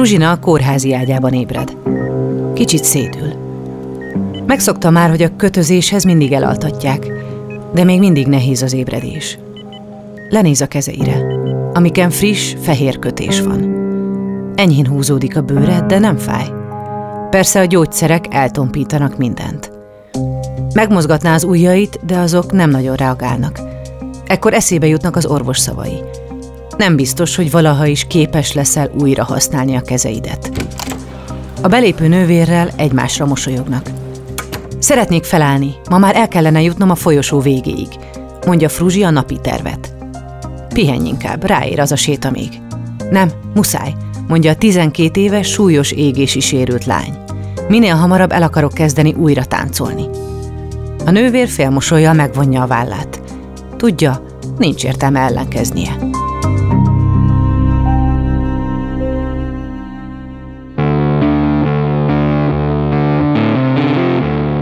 Fruzsina a kórházi ágyában ébred. Kicsit szédül. Megszokta már, hogy a kötözéshez mindig elaltatják, de még mindig nehéz az ébredés. Lenéz a kezeire, amiken friss, fehér kötés van. Enyhén húzódik a bőre, de nem fáj. Persze a gyógyszerek eltompítanak mindent. Megmozgatná az ujjait, de azok nem nagyon reagálnak. Ekkor eszébe jutnak az orvos szavai. Nem biztos, hogy valaha is képes leszel újra használni a kezeidet. A belépő nővérrel egymásra mosolyognak. Szeretnék felállni, ma már el kellene jutnom a folyosó végéig, mondja Fruzsi a napi tervet. Pihenj inkább, ráér az a séta még. Nem, muszáj, mondja a 12 éves súlyos égési sérült lány. Minél hamarabb el akarok kezdeni újra táncolni. A nővér félmosolja megvonja a vállát. Tudja, nincs értelme ellenkeznie.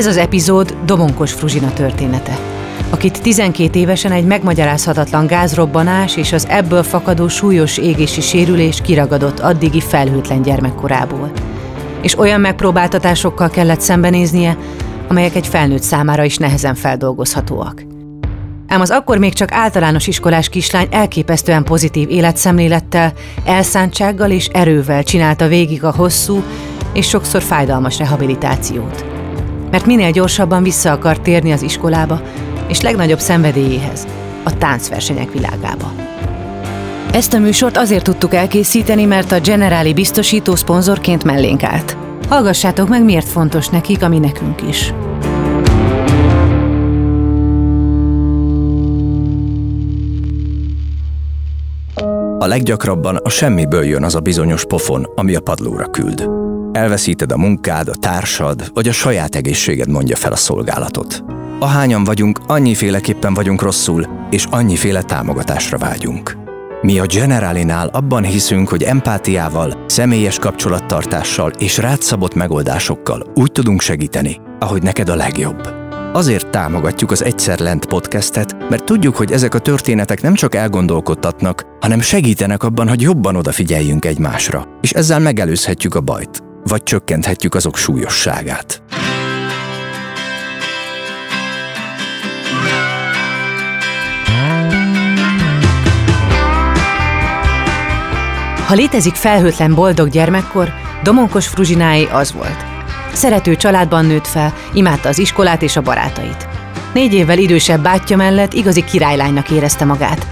Ez az epizód Domonkos Fruzsina története, akit 12 évesen egy megmagyarázhatatlan gázrobbanás és az ebből fakadó súlyos égési sérülés kiragadott addigi felhőtlen gyermekkorából. És olyan megpróbáltatásokkal kellett szembenéznie, amelyek egy felnőtt számára is nehezen feldolgozhatóak. Ám az akkor még csak általános iskolás kislány elképesztően pozitív életszemlélettel, elszántsággal és erővel csinálta végig a hosszú és sokszor fájdalmas rehabilitációt mert minél gyorsabban vissza akar térni az iskolába, és legnagyobb szenvedélyéhez, a táncversenyek világába. Ezt a műsort azért tudtuk elkészíteni, mert a Generáli biztosító szponzorként mellénk állt. Hallgassátok meg, miért fontos nekik, ami nekünk is. A leggyakrabban a semmiből jön az a bizonyos pofon, ami a padlóra küld. Elveszíted a munkád, a társad, vagy a saját egészséged mondja fel a szolgálatot. Ahányan vagyunk, annyiféleképpen vagyunk rosszul, és annyiféle támogatásra vágyunk. Mi a Generalinál abban hiszünk, hogy empátiával, személyes kapcsolattartással és rátszabott megoldásokkal úgy tudunk segíteni, ahogy neked a legjobb. Azért támogatjuk az Egyszer Lent podcastet, mert tudjuk, hogy ezek a történetek nem csak elgondolkodtatnak, hanem segítenek abban, hogy jobban odafigyeljünk egymásra, és ezzel megelőzhetjük a bajt vagy csökkenthetjük azok súlyosságát. Ha létezik felhőtlen boldog gyermekkor, Domonkos Fruzsinái az volt. Szerető családban nőtt fel, imádta az iskolát és a barátait. Négy évvel idősebb bátyja mellett igazi királylánynak érezte magát,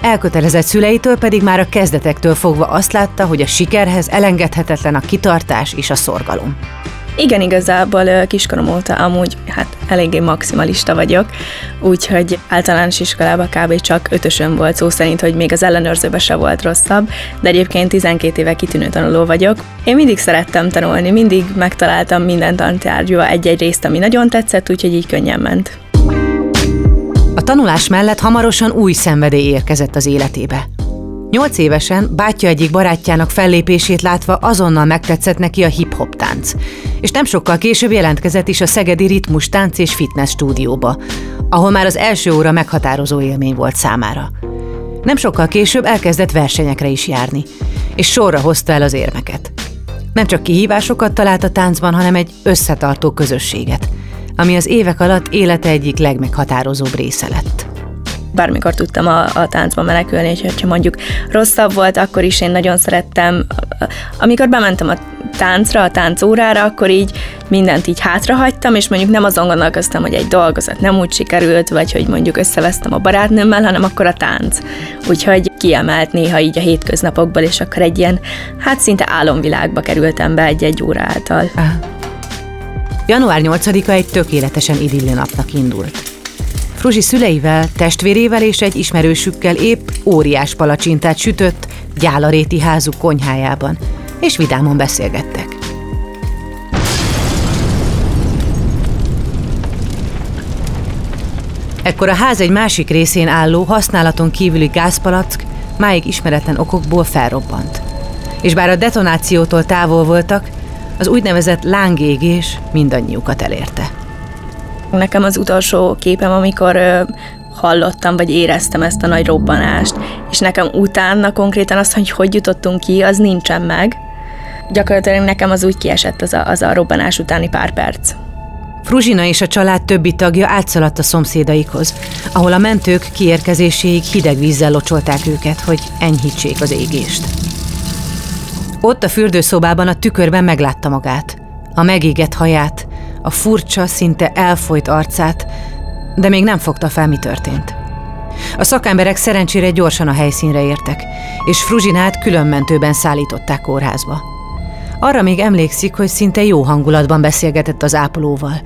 Elkötelezett szüleitől pedig már a kezdetektől fogva azt látta, hogy a sikerhez elengedhetetlen a kitartás és a szorgalom. Igen, igazából kiskorom óta amúgy hát eléggé maximalista vagyok, úgyhogy általános iskolában kb. csak ötösön volt szó szerint, hogy még az ellenőrzőbe se volt rosszabb, de egyébként 12 éve kitűnő tanuló vagyok. Én mindig szerettem tanulni, mindig megtaláltam minden tantárgyba egy-egy részt, ami nagyon tetszett, úgyhogy így könnyen ment. A tanulás mellett hamarosan új szenvedély érkezett az életébe. Nyolc évesen bátyja egyik barátjának fellépését látva azonnal megtetszett neki a hip-hop tánc, és nem sokkal később jelentkezett is a Szegedi Ritmus Tánc és Fitness stúdióba, ahol már az első óra meghatározó élmény volt számára. Nem sokkal később elkezdett versenyekre is járni, és sorra hozta el az érmeket. Nem csak kihívásokat talált a táncban, hanem egy összetartó közösséget – ami az évek alatt élete egyik legmeghatározóbb része lett bármikor tudtam a, a táncba menekülni, és hogyha mondjuk rosszabb volt, akkor is én nagyon szerettem. Amikor bementem a táncra, a táncórára, akkor így mindent így hátrahagytam, és mondjuk nem azon gondolkoztam, hogy egy dolgozat nem úgy sikerült, vagy hogy mondjuk összevesztem a barátnőmmel, hanem akkor a tánc. Úgyhogy kiemelt néha így a hétköznapokból, és akkor egy ilyen, hát szinte álomvilágba kerültem be egy-egy óra által. Aha. Január 8-a egy tökéletesen idilli napnak indult. Fruzsi szüleivel, testvérével és egy ismerősükkel épp óriás palacsintát sütött gyálaréti házuk konyhájában, és vidámon beszélgettek. Ekkor a ház egy másik részén álló, használaton kívüli gázpalack máig ismeretlen okokból felrobbant. És bár a detonációtól távol voltak, az úgynevezett lángégés mindannyiukat elérte. Nekem az utolsó képem, amikor ö, hallottam, vagy éreztem ezt a nagy robbanást, és nekem utána konkrétan azt, hogy hogy jutottunk ki, az nincsen meg. Gyakorlatilag nekem az úgy kiesett az a, az a robbanás utáni pár perc. Fruzsina és a család többi tagja átszaladt a szomszédaikhoz, ahol a mentők kiérkezéséig hideg vízzel locsolták őket, hogy enyhítsék az égést. Ott a fürdőszobában a tükörben meglátta magát, a megégett haját, a furcsa, szinte elfolyt arcát, de még nem fogta fel, mi történt. A szakemberek szerencsére gyorsan a helyszínre értek, és Fruzsinát különmentőben szállították kórházba. Arra még emlékszik, hogy szinte jó hangulatban beszélgetett az ápolóval,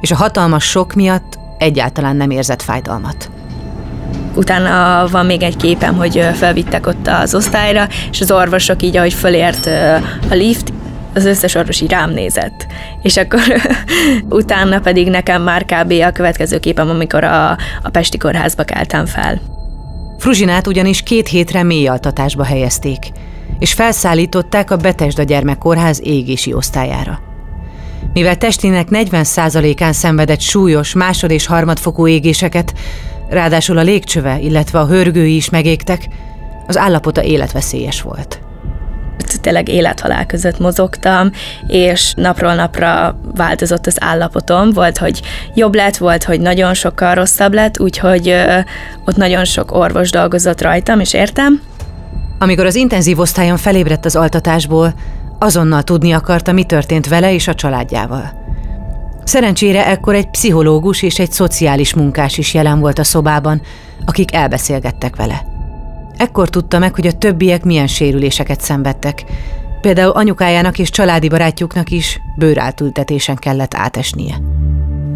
és a hatalmas sok miatt egyáltalán nem érzett fájdalmat. Utána van még egy képem, hogy felvittek ott az osztályra, és az orvosok így, ahogy fölért a lift, az összes orvos így rám nézett. És akkor utána pedig nekem már kb. a következő képem, amikor a, a Pesti kórházba keltem fel. Fruzsinát ugyanis két hétre mély altatásba helyezték, és felszállították a Betesda gyermekkórház égési osztályára. Mivel testének 40%-án szenvedett súlyos másod- és harmadfokú égéseket, ráadásul a légcsöve, illetve a hörgői is megégtek, az állapota életveszélyes volt tényleg élethalál között mozogtam, és napról napra változott az állapotom. Volt, hogy jobb lett, volt, hogy nagyon sokkal rosszabb lett, úgyhogy ott nagyon sok orvos dolgozott rajtam, és értem. Amikor az intenzív osztályon felébredt az altatásból, azonnal tudni akarta, mi történt vele és a családjával. Szerencsére ekkor egy pszichológus és egy szociális munkás is jelen volt a szobában, akik elbeszélgettek vele. Ekkor tudta meg, hogy a többiek milyen sérüléseket szenvedtek. Például anyukájának és családi barátjuknak is bőrátültetésen kellett átesnie.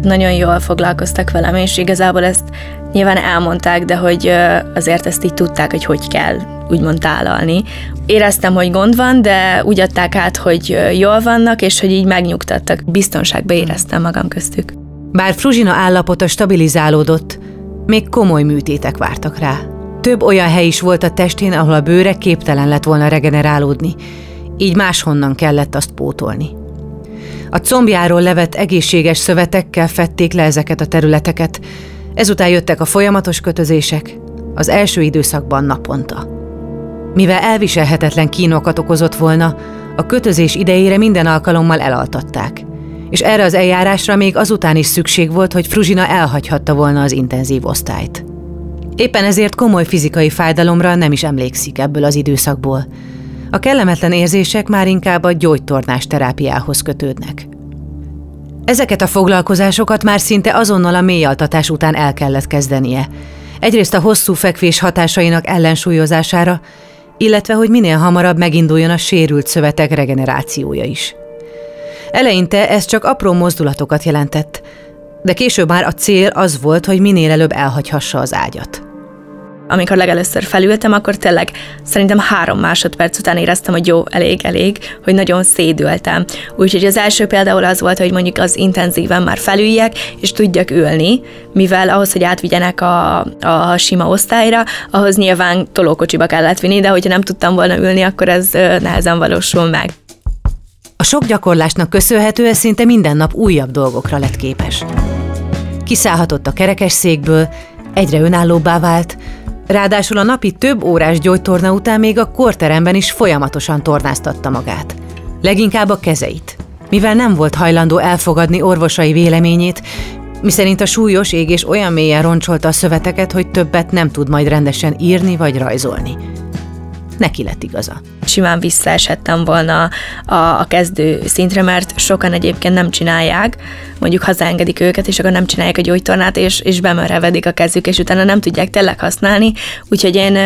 Nagyon jól foglalkoztak velem, és igazából ezt nyilván elmondták, de hogy azért ezt így tudták, hogy hogy kell úgymond tálalni. Éreztem, hogy gond van, de úgy adták át, hogy jól vannak, és hogy így megnyugtattak. Biztonságban éreztem magam köztük. Bár Fruzsina állapota stabilizálódott, még komoly műtétek vártak rá. Több olyan hely is volt a testén, ahol a bőre képtelen lett volna regenerálódni, így máshonnan kellett azt pótolni. A combjáról levett egészséges szövetekkel fették le ezeket a területeket, ezután jöttek a folyamatos kötözések, az első időszakban naponta. Mivel elviselhetetlen kínokat okozott volna, a kötözés idejére minden alkalommal elaltatták, és erre az eljárásra még azután is szükség volt, hogy Fruzsina elhagyhatta volna az intenzív osztályt. Éppen ezért komoly fizikai fájdalomra nem is emlékszik ebből az időszakból. A kellemetlen érzések már inkább a gyógytornás terápiához kötődnek. Ezeket a foglalkozásokat már szinte azonnal a mélyaltatás után el kellett kezdenie. Egyrészt a hosszú fekvés hatásainak ellensúlyozására, illetve hogy minél hamarabb meginduljon a sérült szövetek regenerációja is. Eleinte ez csak apró mozdulatokat jelentett, de később már a cél az volt, hogy minél előbb elhagyhassa az ágyat. Amikor legelőször felültem, akkor tényleg szerintem három másodperc után éreztem, hogy jó, elég, elég, hogy nagyon szédültem. Úgyhogy az első például az volt, hogy mondjuk az intenzíven már felüljek, és tudjak ülni, mivel ahhoz, hogy átvigyenek a, a sima osztályra, ahhoz nyilván tolókocsiba kellett vinni, de hogyha nem tudtam volna ülni, akkor ez nehezen valósul meg. A sok gyakorlásnak köszönhetően szinte minden nap újabb dolgokra lett képes. Kiszállhatott a kerekes székből, egyre önállóbbá vált, ráadásul a napi több órás gyógytorna után még a korteremben is folyamatosan tornáztatta magát. Leginkább a kezeit, mivel nem volt hajlandó elfogadni orvosai véleményét, miszerint a súlyos égés olyan mélyen roncsolta a szöveteket, hogy többet nem tud majd rendesen írni vagy rajzolni neki lett igaza. Simán visszaeshettem volna a, a kezdő szintre, mert sokan egyébként nem csinálják, mondjuk hazaengedik őket, és akkor nem csinálják a gyógytornát, és, és bemerevedik a kezük, és utána nem tudják tényleg használni, úgyhogy én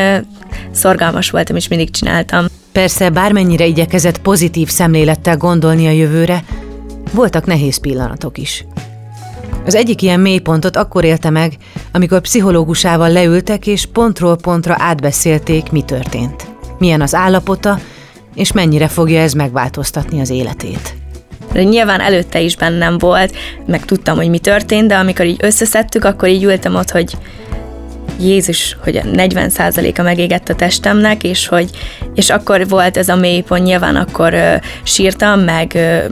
szorgalmas voltam, és mindig csináltam. Persze, bármennyire igyekezett pozitív szemlélettel gondolni a jövőre, voltak nehéz pillanatok is. Az egyik ilyen mélypontot akkor élte meg, amikor pszichológusával leültek, és pontról pontra átbeszélték, mi történt. Milyen az állapota, és mennyire fogja ez megváltoztatni az életét. De nyilván előtte is bennem volt, meg tudtam, hogy mi történt, de amikor így összeszedtük, akkor így ültem ott, hogy Jézus, hogy a 40%-a megégett a testemnek, és hogy és akkor volt ez a mélypont, nyilván akkor ö, sírtam, meg ö,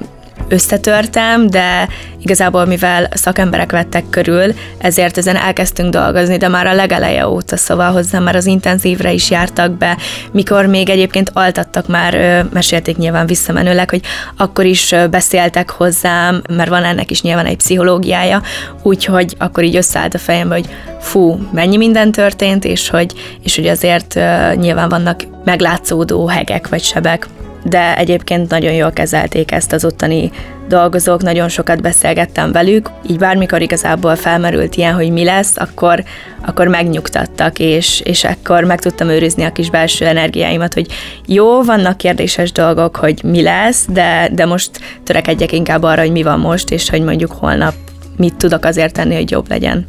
összetörtem, de igazából mivel szakemberek vettek körül, ezért ezen elkezdtünk dolgozni, de már a legeleje óta, szóval hozzá már az intenzívre is jártak be, mikor még egyébként altattak már, mesélték nyilván visszamenőleg, hogy akkor is beszéltek hozzám, mert van ennek is nyilván egy pszichológiája, úgyhogy akkor így összeállt a fejembe, hogy fú, mennyi minden történt, és hogy, és hogy azért nyilván vannak meglátszódó hegek vagy sebek de egyébként nagyon jól kezelték ezt az ottani dolgozók, nagyon sokat beszélgettem velük, így bármikor igazából felmerült ilyen, hogy mi lesz, akkor, akkor megnyugtattak, és, és akkor meg tudtam őrizni a kis belső energiáimat, hogy jó, vannak kérdéses dolgok, hogy mi lesz, de, de most törekedjek inkább arra, hogy mi van most, és hogy mondjuk holnap mit tudok azért tenni, hogy jobb legyen.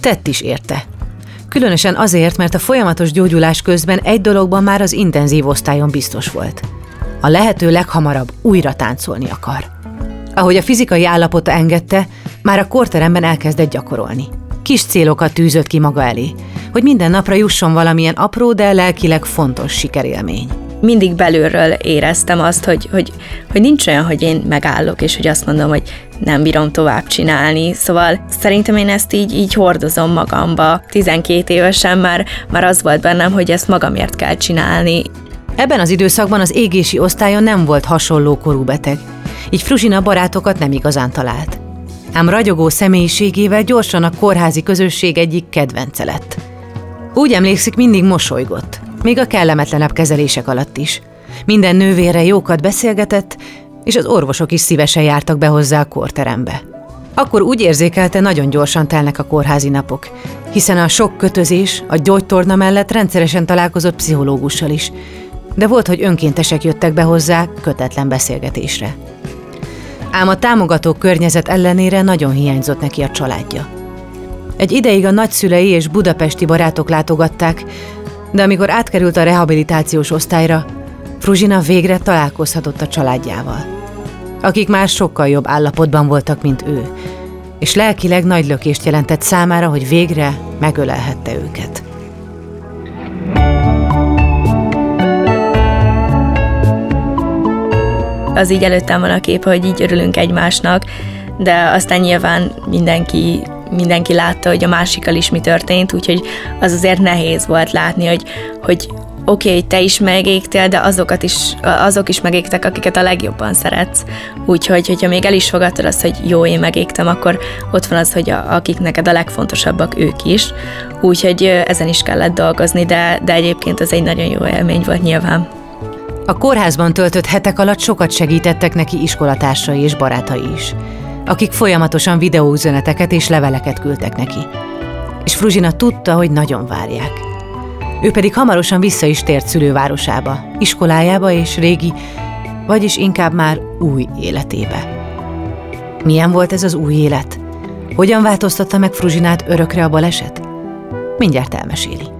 Tett is érte. Különösen azért, mert a folyamatos gyógyulás közben egy dologban már az intenzív osztályon biztos volt – a lehető leghamarabb újra táncolni akar. Ahogy a fizikai állapota engedte, már a korteremben elkezdett gyakorolni. Kis célokat tűzött ki maga elé, hogy minden napra jusson valamilyen apró, de lelkileg fontos sikerélmény. Mindig belülről éreztem azt, hogy, hogy, hogy nincs olyan, hogy én megállok, és hogy azt mondom, hogy nem bírom tovább csinálni. Szóval szerintem én ezt így, így hordozom magamba. 12 évesen már, már az volt bennem, hogy ezt magamért kell csinálni. Ebben az időszakban az égési osztályon nem volt hasonló korú beteg, így Fruzsina barátokat nem igazán talált. Ám ragyogó személyiségével gyorsan a kórházi közösség egyik kedvence lett. Úgy emlékszik, mindig mosolygott, még a kellemetlenebb kezelések alatt is. Minden nővére jókat beszélgetett, és az orvosok is szívesen jártak be hozzá a kórterembe. Akkor úgy érzékelte, nagyon gyorsan telnek a kórházi napok, hiszen a sok kötözés, a gyógytorna mellett rendszeresen találkozott pszichológussal is, de volt, hogy önkéntesek jöttek be hozzá kötetlen beszélgetésre. Ám a támogató környezet ellenére nagyon hiányzott neki a családja. Egy ideig a nagyszülei és budapesti barátok látogatták, de amikor átkerült a rehabilitációs osztályra, Fruzsina végre találkozhatott a családjával, akik már sokkal jobb állapotban voltak, mint ő, és lelkileg nagy lökést jelentett számára, hogy végre megölelhette őket. Az így előttem van a kép, hogy így örülünk egymásnak, de aztán nyilván mindenki mindenki látta, hogy a másikkal is mi történt, úgyhogy az azért nehéz volt látni, hogy, hogy oké, okay, te is megégtél, de azokat is, azok is megégtek, akiket a legjobban szeretsz. Úgyhogy, hogyha még el is fogadtad azt, hogy jó, én megégtem, akkor ott van az, hogy a, akik neked a legfontosabbak, ők is. Úgyhogy ezen is kellett dolgozni, de, de egyébként az egy nagyon jó élmény volt nyilván. A kórházban töltött hetek alatt sokat segítettek neki iskolatársai és barátai is, akik folyamatosan videóüzeneteket és leveleket küldtek neki. És Fruzsina tudta, hogy nagyon várják. Ő pedig hamarosan vissza is tért szülővárosába, iskolájába és régi, vagyis inkább már új életébe. Milyen volt ez az új élet? Hogyan változtatta meg Fruzsinát örökre a baleset? Mindjárt elmeséli.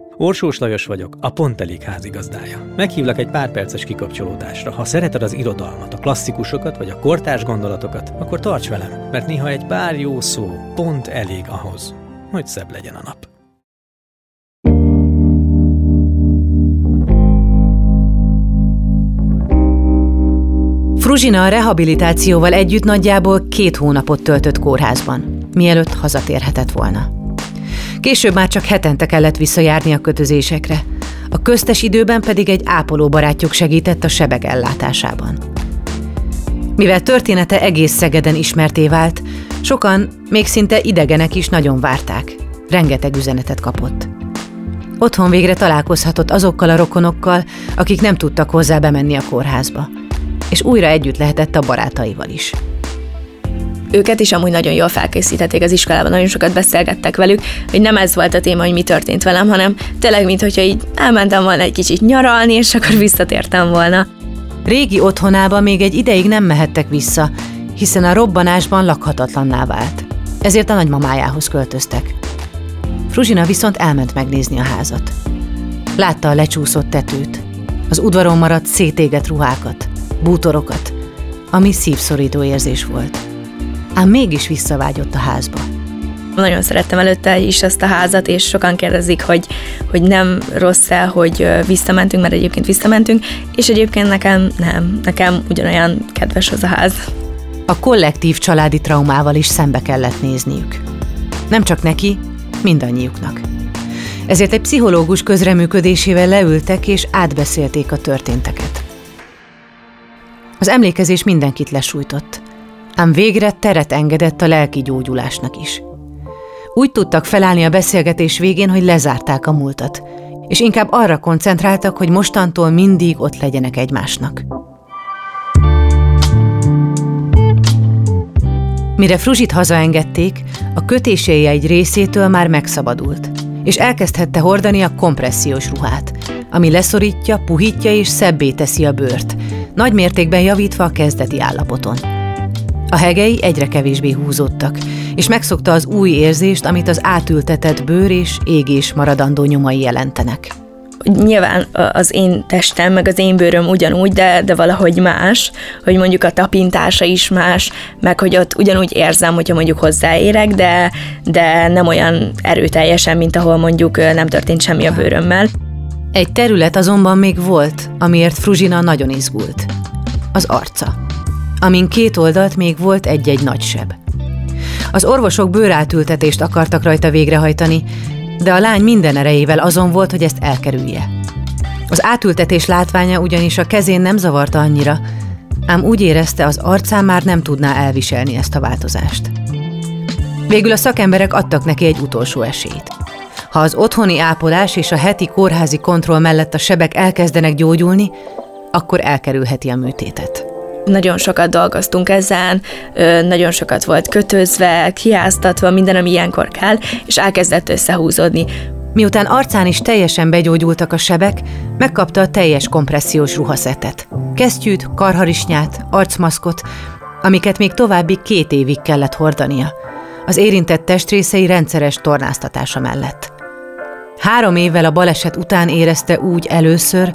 Orsós Lajos vagyok, a Pont Elég házigazdája. Meghívlak egy pár perces kikapcsolódásra. Ha szereted az irodalmat, a klasszikusokat vagy a kortárs gondolatokat, akkor tarts velem, mert néha egy pár jó szó pont elég ahhoz, hogy szebb legyen a nap. Fruzsina a rehabilitációval együtt nagyjából két hónapot töltött kórházban, mielőtt hazatérhetett volna. Később már csak hetente kellett visszajárni a kötözésekre, a köztes időben pedig egy ápoló barátjuk segített a sebek ellátásában. Mivel története egész Szegeden ismerté vált, sokan, még szinte idegenek is nagyon várták. Rengeteg üzenetet kapott. Otthon végre találkozhatott azokkal a rokonokkal, akik nem tudtak hozzá bemenni a kórházba. És újra együtt lehetett a barátaival is. Őket is amúgy nagyon jól felkészítették az iskolában, nagyon sokat beszélgettek velük, hogy nem ez volt a téma, hogy mi történt velem, hanem tényleg, mintha így elmentem volna egy kicsit nyaralni, és akkor visszatértem volna. Régi otthonába még egy ideig nem mehettek vissza, hiszen a robbanásban lakhatatlanná vált. Ezért a nagymamájához költöztek. Fruzsina viszont elment megnézni a házat. Látta a lecsúszott tetőt, az udvaron maradt szétégett ruhákat, bútorokat, ami szívszorító érzés volt. Ám mégis visszavágyott a házba. Nagyon szerettem előtte is ezt a házat, és sokan kérdezik, hogy, hogy nem rossz el, hogy visszamentünk, mert egyébként visszamentünk, és egyébként nekem nem, nekem ugyanolyan kedves az a ház. A kollektív családi traumával is szembe kellett nézniük. Nem csak neki, mindannyiuknak. Ezért egy pszichológus közreműködésével leültek és átbeszélték a történteket. Az emlékezés mindenkit lesújtott, ám végre teret engedett a lelki gyógyulásnak is. Úgy tudtak felállni a beszélgetés végén, hogy lezárták a múltat, és inkább arra koncentráltak, hogy mostantól mindig ott legyenek egymásnak. Mire Fruzsit hazaengedték, a kötései egy részétől már megszabadult, és elkezdhette hordani a kompressziós ruhát, ami leszorítja, puhítja és szebbé teszi a bőrt, nagy mértékben javítva a kezdeti állapoton. A hegei egyre kevésbé húzódtak, és megszokta az új érzést, amit az átültetett bőr és égés maradandó nyomai jelentenek nyilván az én testem, meg az én bőröm ugyanúgy, de, de valahogy más, hogy mondjuk a tapintása is más, meg hogy ott ugyanúgy érzem, hogyha mondjuk hozzáérek, de, de nem olyan erőteljesen, mint ahol mondjuk nem történt semmi a bőrömmel. Egy terület azonban még volt, amiért Fruzsina nagyon izgult. Az arca, amin két oldalt még volt egy-egy nagy seb. Az orvosok bőrátültetést akartak rajta végrehajtani, de a lány minden erejével azon volt, hogy ezt elkerülje. Az átültetés látványa ugyanis a kezén nem zavarta annyira, ám úgy érezte, az arcán már nem tudná elviselni ezt a változást. Végül a szakemberek adtak neki egy utolsó esélyt. Ha az otthoni ápolás és a heti kórházi kontroll mellett a sebek elkezdenek gyógyulni, akkor elkerülheti a műtétet. Nagyon sokat dolgoztunk ezen, nagyon sokat volt kötözve, kiáztatva, minden, ami ilyenkor kell, és elkezdett összehúzódni. Miután arcán is teljesen begyógyultak a sebek, megkapta a teljes kompressziós ruhaszetet. Kesztyűt, karharisnyát, arcmaszkot, amiket még további két évig kellett hordania. Az érintett testrészei rendszeres tornáztatása mellett. Három évvel a baleset után érezte úgy először,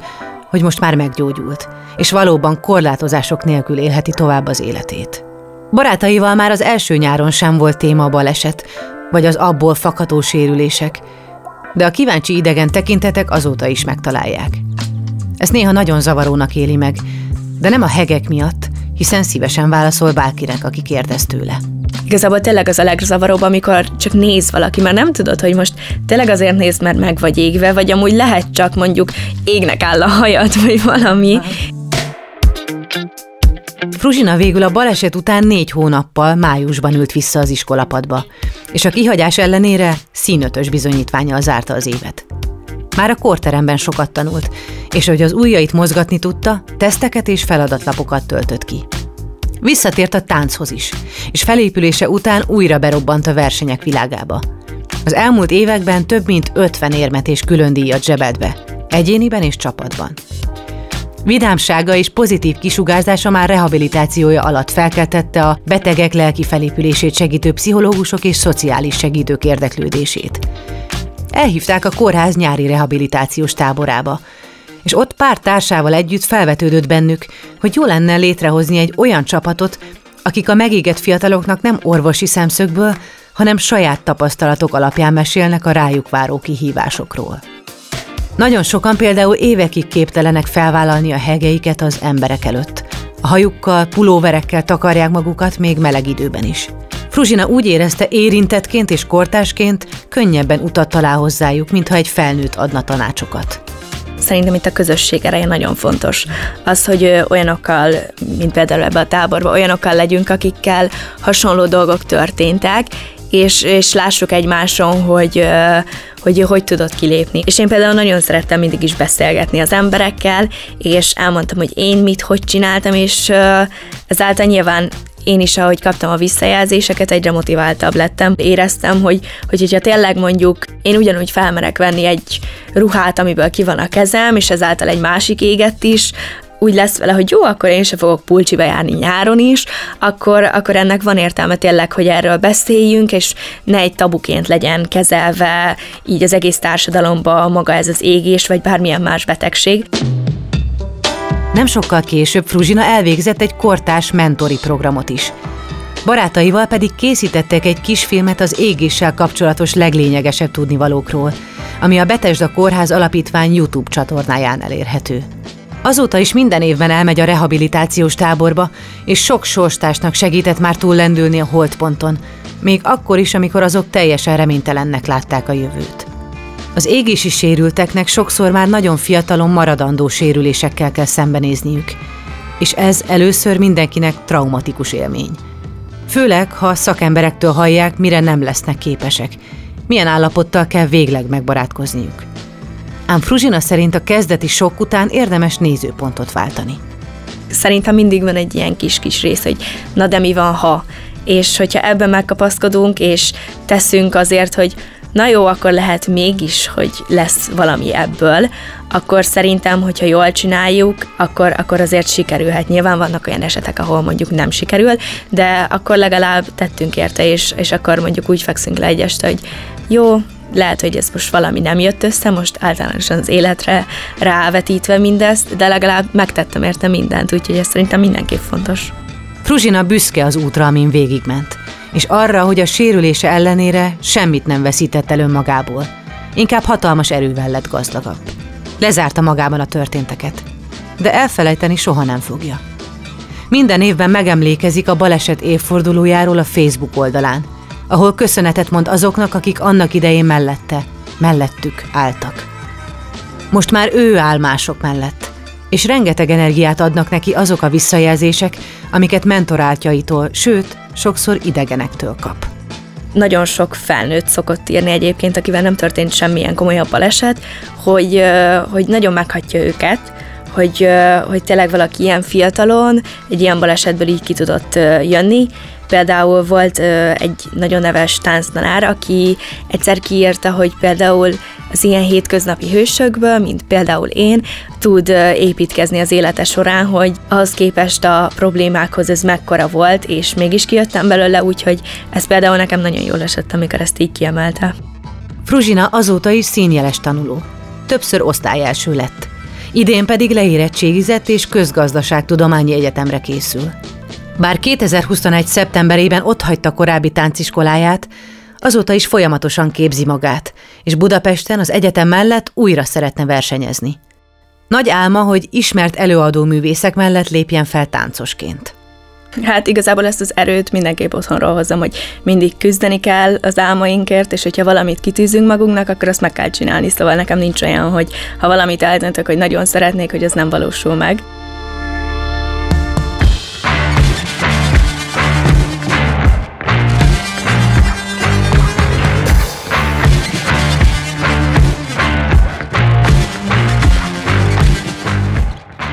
hogy most már meggyógyult, és valóban korlátozások nélkül élheti tovább az életét. Barátaival már az első nyáron sem volt téma a baleset, vagy az abból fakadó sérülések, de a kíváncsi idegen tekintetek azóta is megtalálják. Ezt néha nagyon zavarónak éli meg, de nem a hegek miatt, hiszen szívesen válaszol bárkinek, aki kérdez tőle. Igazából tényleg az a legzavaróbb, amikor csak néz valaki, mert nem tudod, hogy most tényleg azért néz, mert meg vagy égve, vagy amúgy lehet csak mondjuk égnek áll a hajad, vagy valami. Fruzsina végül a baleset után négy hónappal májusban ült vissza az iskolapadba, és a kihagyás ellenére színötös bizonyítványal zárta az évet. Már a korteremben sokat tanult, és hogy az ujjait mozgatni tudta, teszteket és feladatlapokat töltött ki. Visszatért a tánchoz is, és felépülése után újra berobbant a versenyek világába. Az elmúlt években több mint 50 érmet és külön díjat zsebelt be, egyéniben és csapatban. Vidámsága és pozitív kisugárzása már rehabilitációja alatt felkeltette a betegek lelki felépülését segítő pszichológusok és szociális segítők érdeklődését. Elhívták a kórház nyári rehabilitációs táborába, és ott pár társával együtt felvetődött bennük, hogy jó lenne létrehozni egy olyan csapatot, akik a megégett fiataloknak nem orvosi szemszögből, hanem saját tapasztalatok alapján mesélnek a rájuk váró kihívásokról. Nagyon sokan például évekig képtelenek felvállalni a hegeiket az emberek előtt. A hajukkal, pulóverekkel takarják magukat még meleg időben is. Fruzsina úgy érezte érintettként és kortásként könnyebben utat talál hozzájuk, mintha egy felnőtt adna tanácsokat. Szerintem itt a közösség ereje nagyon fontos. Az, hogy olyanokkal, mint például ebbe a táborban, olyanokkal legyünk, akikkel hasonló dolgok történtek, és, és lássuk egymáson, hogy, hogy hogy tudott kilépni. És én például nagyon szerettem mindig is beszélgetni az emberekkel, és elmondtam, hogy én mit, hogy csináltam, és ezáltal nyilván én is, ahogy kaptam a visszajelzéseket, egyre motiváltabb lettem. Éreztem, hogy, hogy hogyha tényleg mondjuk én ugyanúgy felmerek venni egy ruhát, amiből ki van a kezem, és ezáltal egy másik éget is, úgy lesz vele, hogy jó, akkor én se fogok pulcsiba járni nyáron is, akkor, akkor ennek van értelme tényleg, hogy erről beszéljünk, és ne egy tabuként legyen kezelve így az egész társadalomba maga ez az égés, vagy bármilyen más betegség. Nem sokkal később Fruzsina elvégzett egy kortás mentori programot is. Barátaival pedig készítettek egy kisfilmet az égéssel kapcsolatos leglényegesebb tudnivalókról, ami a Betesda Kórház Alapítvány YouTube csatornáján elérhető. Azóta is minden évben elmegy a rehabilitációs táborba, és sok sorstársnak segített már túllendülni a holdponton, még akkor is, amikor azok teljesen reménytelennek látták a jövőt. Az égési sérülteknek sokszor már nagyon fiatalon maradandó sérülésekkel kell szembenézniük, és ez először mindenkinek traumatikus élmény. Főleg, ha szakemberektől hallják, mire nem lesznek képesek, milyen állapottal kell végleg megbarátkozniuk. Ám Fruzsina szerint a kezdeti sok után érdemes nézőpontot váltani. Szerintem mindig van egy ilyen kis-kis rész, hogy na de mi van, ha? És hogyha ebben megkapaszkodunk, és teszünk azért, hogy na jó, akkor lehet mégis, hogy lesz valami ebből, akkor szerintem, hogyha jól csináljuk, akkor, akkor azért sikerülhet. Nyilván vannak olyan esetek, ahol mondjuk nem sikerül, de akkor legalább tettünk érte, és, és akkor mondjuk úgy fekszünk le egy este, hogy jó, lehet, hogy ez most valami nem jött össze, most általánosan az életre rávetítve mindezt, de legalább megtettem érte mindent, úgyhogy ez szerintem mindenképp fontos. Fruzsina büszke az útra, amin végigment, és arra, hogy a sérülése ellenére semmit nem veszített el önmagából. Inkább hatalmas erővel lett gazdagabb. Lezárta magában a történteket, de elfelejteni soha nem fogja. Minden évben megemlékezik a baleset évfordulójáról a Facebook oldalán – ahol köszönetet mond azoknak, akik annak idején mellette, mellettük álltak. Most már ő áll mások mellett, és rengeteg energiát adnak neki azok a visszajelzések, amiket mentoráltjaitól, sőt, sokszor idegenektől kap. Nagyon sok felnőtt szokott írni egyébként, akivel nem történt semmilyen komolyabb baleset, hogy, hogy nagyon meghatja őket, hogy, hogy tényleg valaki ilyen fiatalon egy ilyen balesetből így ki tudott jönni, Például volt egy nagyon neves tánctanár, aki egyszer kiírta, hogy például az ilyen hétköznapi hősökből, mint például én, tud építkezni az élete során, hogy az képest a problémákhoz ez mekkora volt, és mégis kijöttem belőle, úgyhogy ez például nekem nagyon jól esett, amikor ezt így kiemelte. Fruzsina azóta is színjeles tanuló. Többször osztályelső lett. Idén pedig leérettségizett és közgazdaságtudományi egyetemre készül. Bár 2021. szeptemberében otthagyta korábbi tánciskoláját, azóta is folyamatosan képzi magát, és Budapesten az egyetem mellett újra szeretne versenyezni. Nagy álma, hogy ismert előadó művészek mellett lépjen fel táncosként. Hát igazából ezt az erőt mindenképp otthonról hozzam, hogy mindig küzdeni kell az álmainkért, és hogyha valamit kitűzünk magunknak, akkor azt meg kell csinálni. Szóval nekem nincs olyan, hogy ha valamit eldöntök, hogy nagyon szeretnék, hogy az nem valósul meg.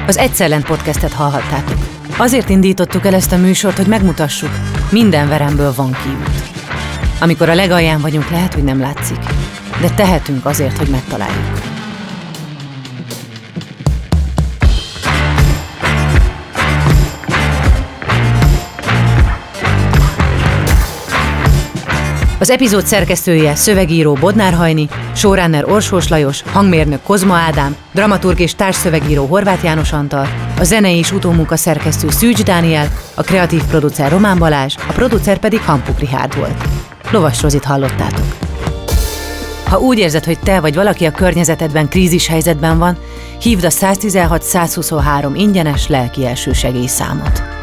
Az Egyszerlent podcastet hallhattátok. Azért indítottuk el ezt a műsort, hogy megmutassuk, minden veremből van kiút. Amikor a legalján vagyunk, lehet, hogy nem látszik, de tehetünk azért, hogy megtaláljuk. Az epizód szerkesztője szövegíró Bodnár Hajni, showrunner Orsós Lajos, hangmérnök Kozma Ádám, dramaturg és társszövegíró Horváth János Antal, a zenei és utómunka szerkesztő Szűcs Dániel, a kreatív producer Román Balázs, a producer pedig Hampuk Rihárd volt. Lovas Rozit hallottátok. Ha úgy érzed, hogy te vagy valaki a környezetedben krízis helyzetben van, hívd a 116 123 ingyenes lelki elsősegély számot.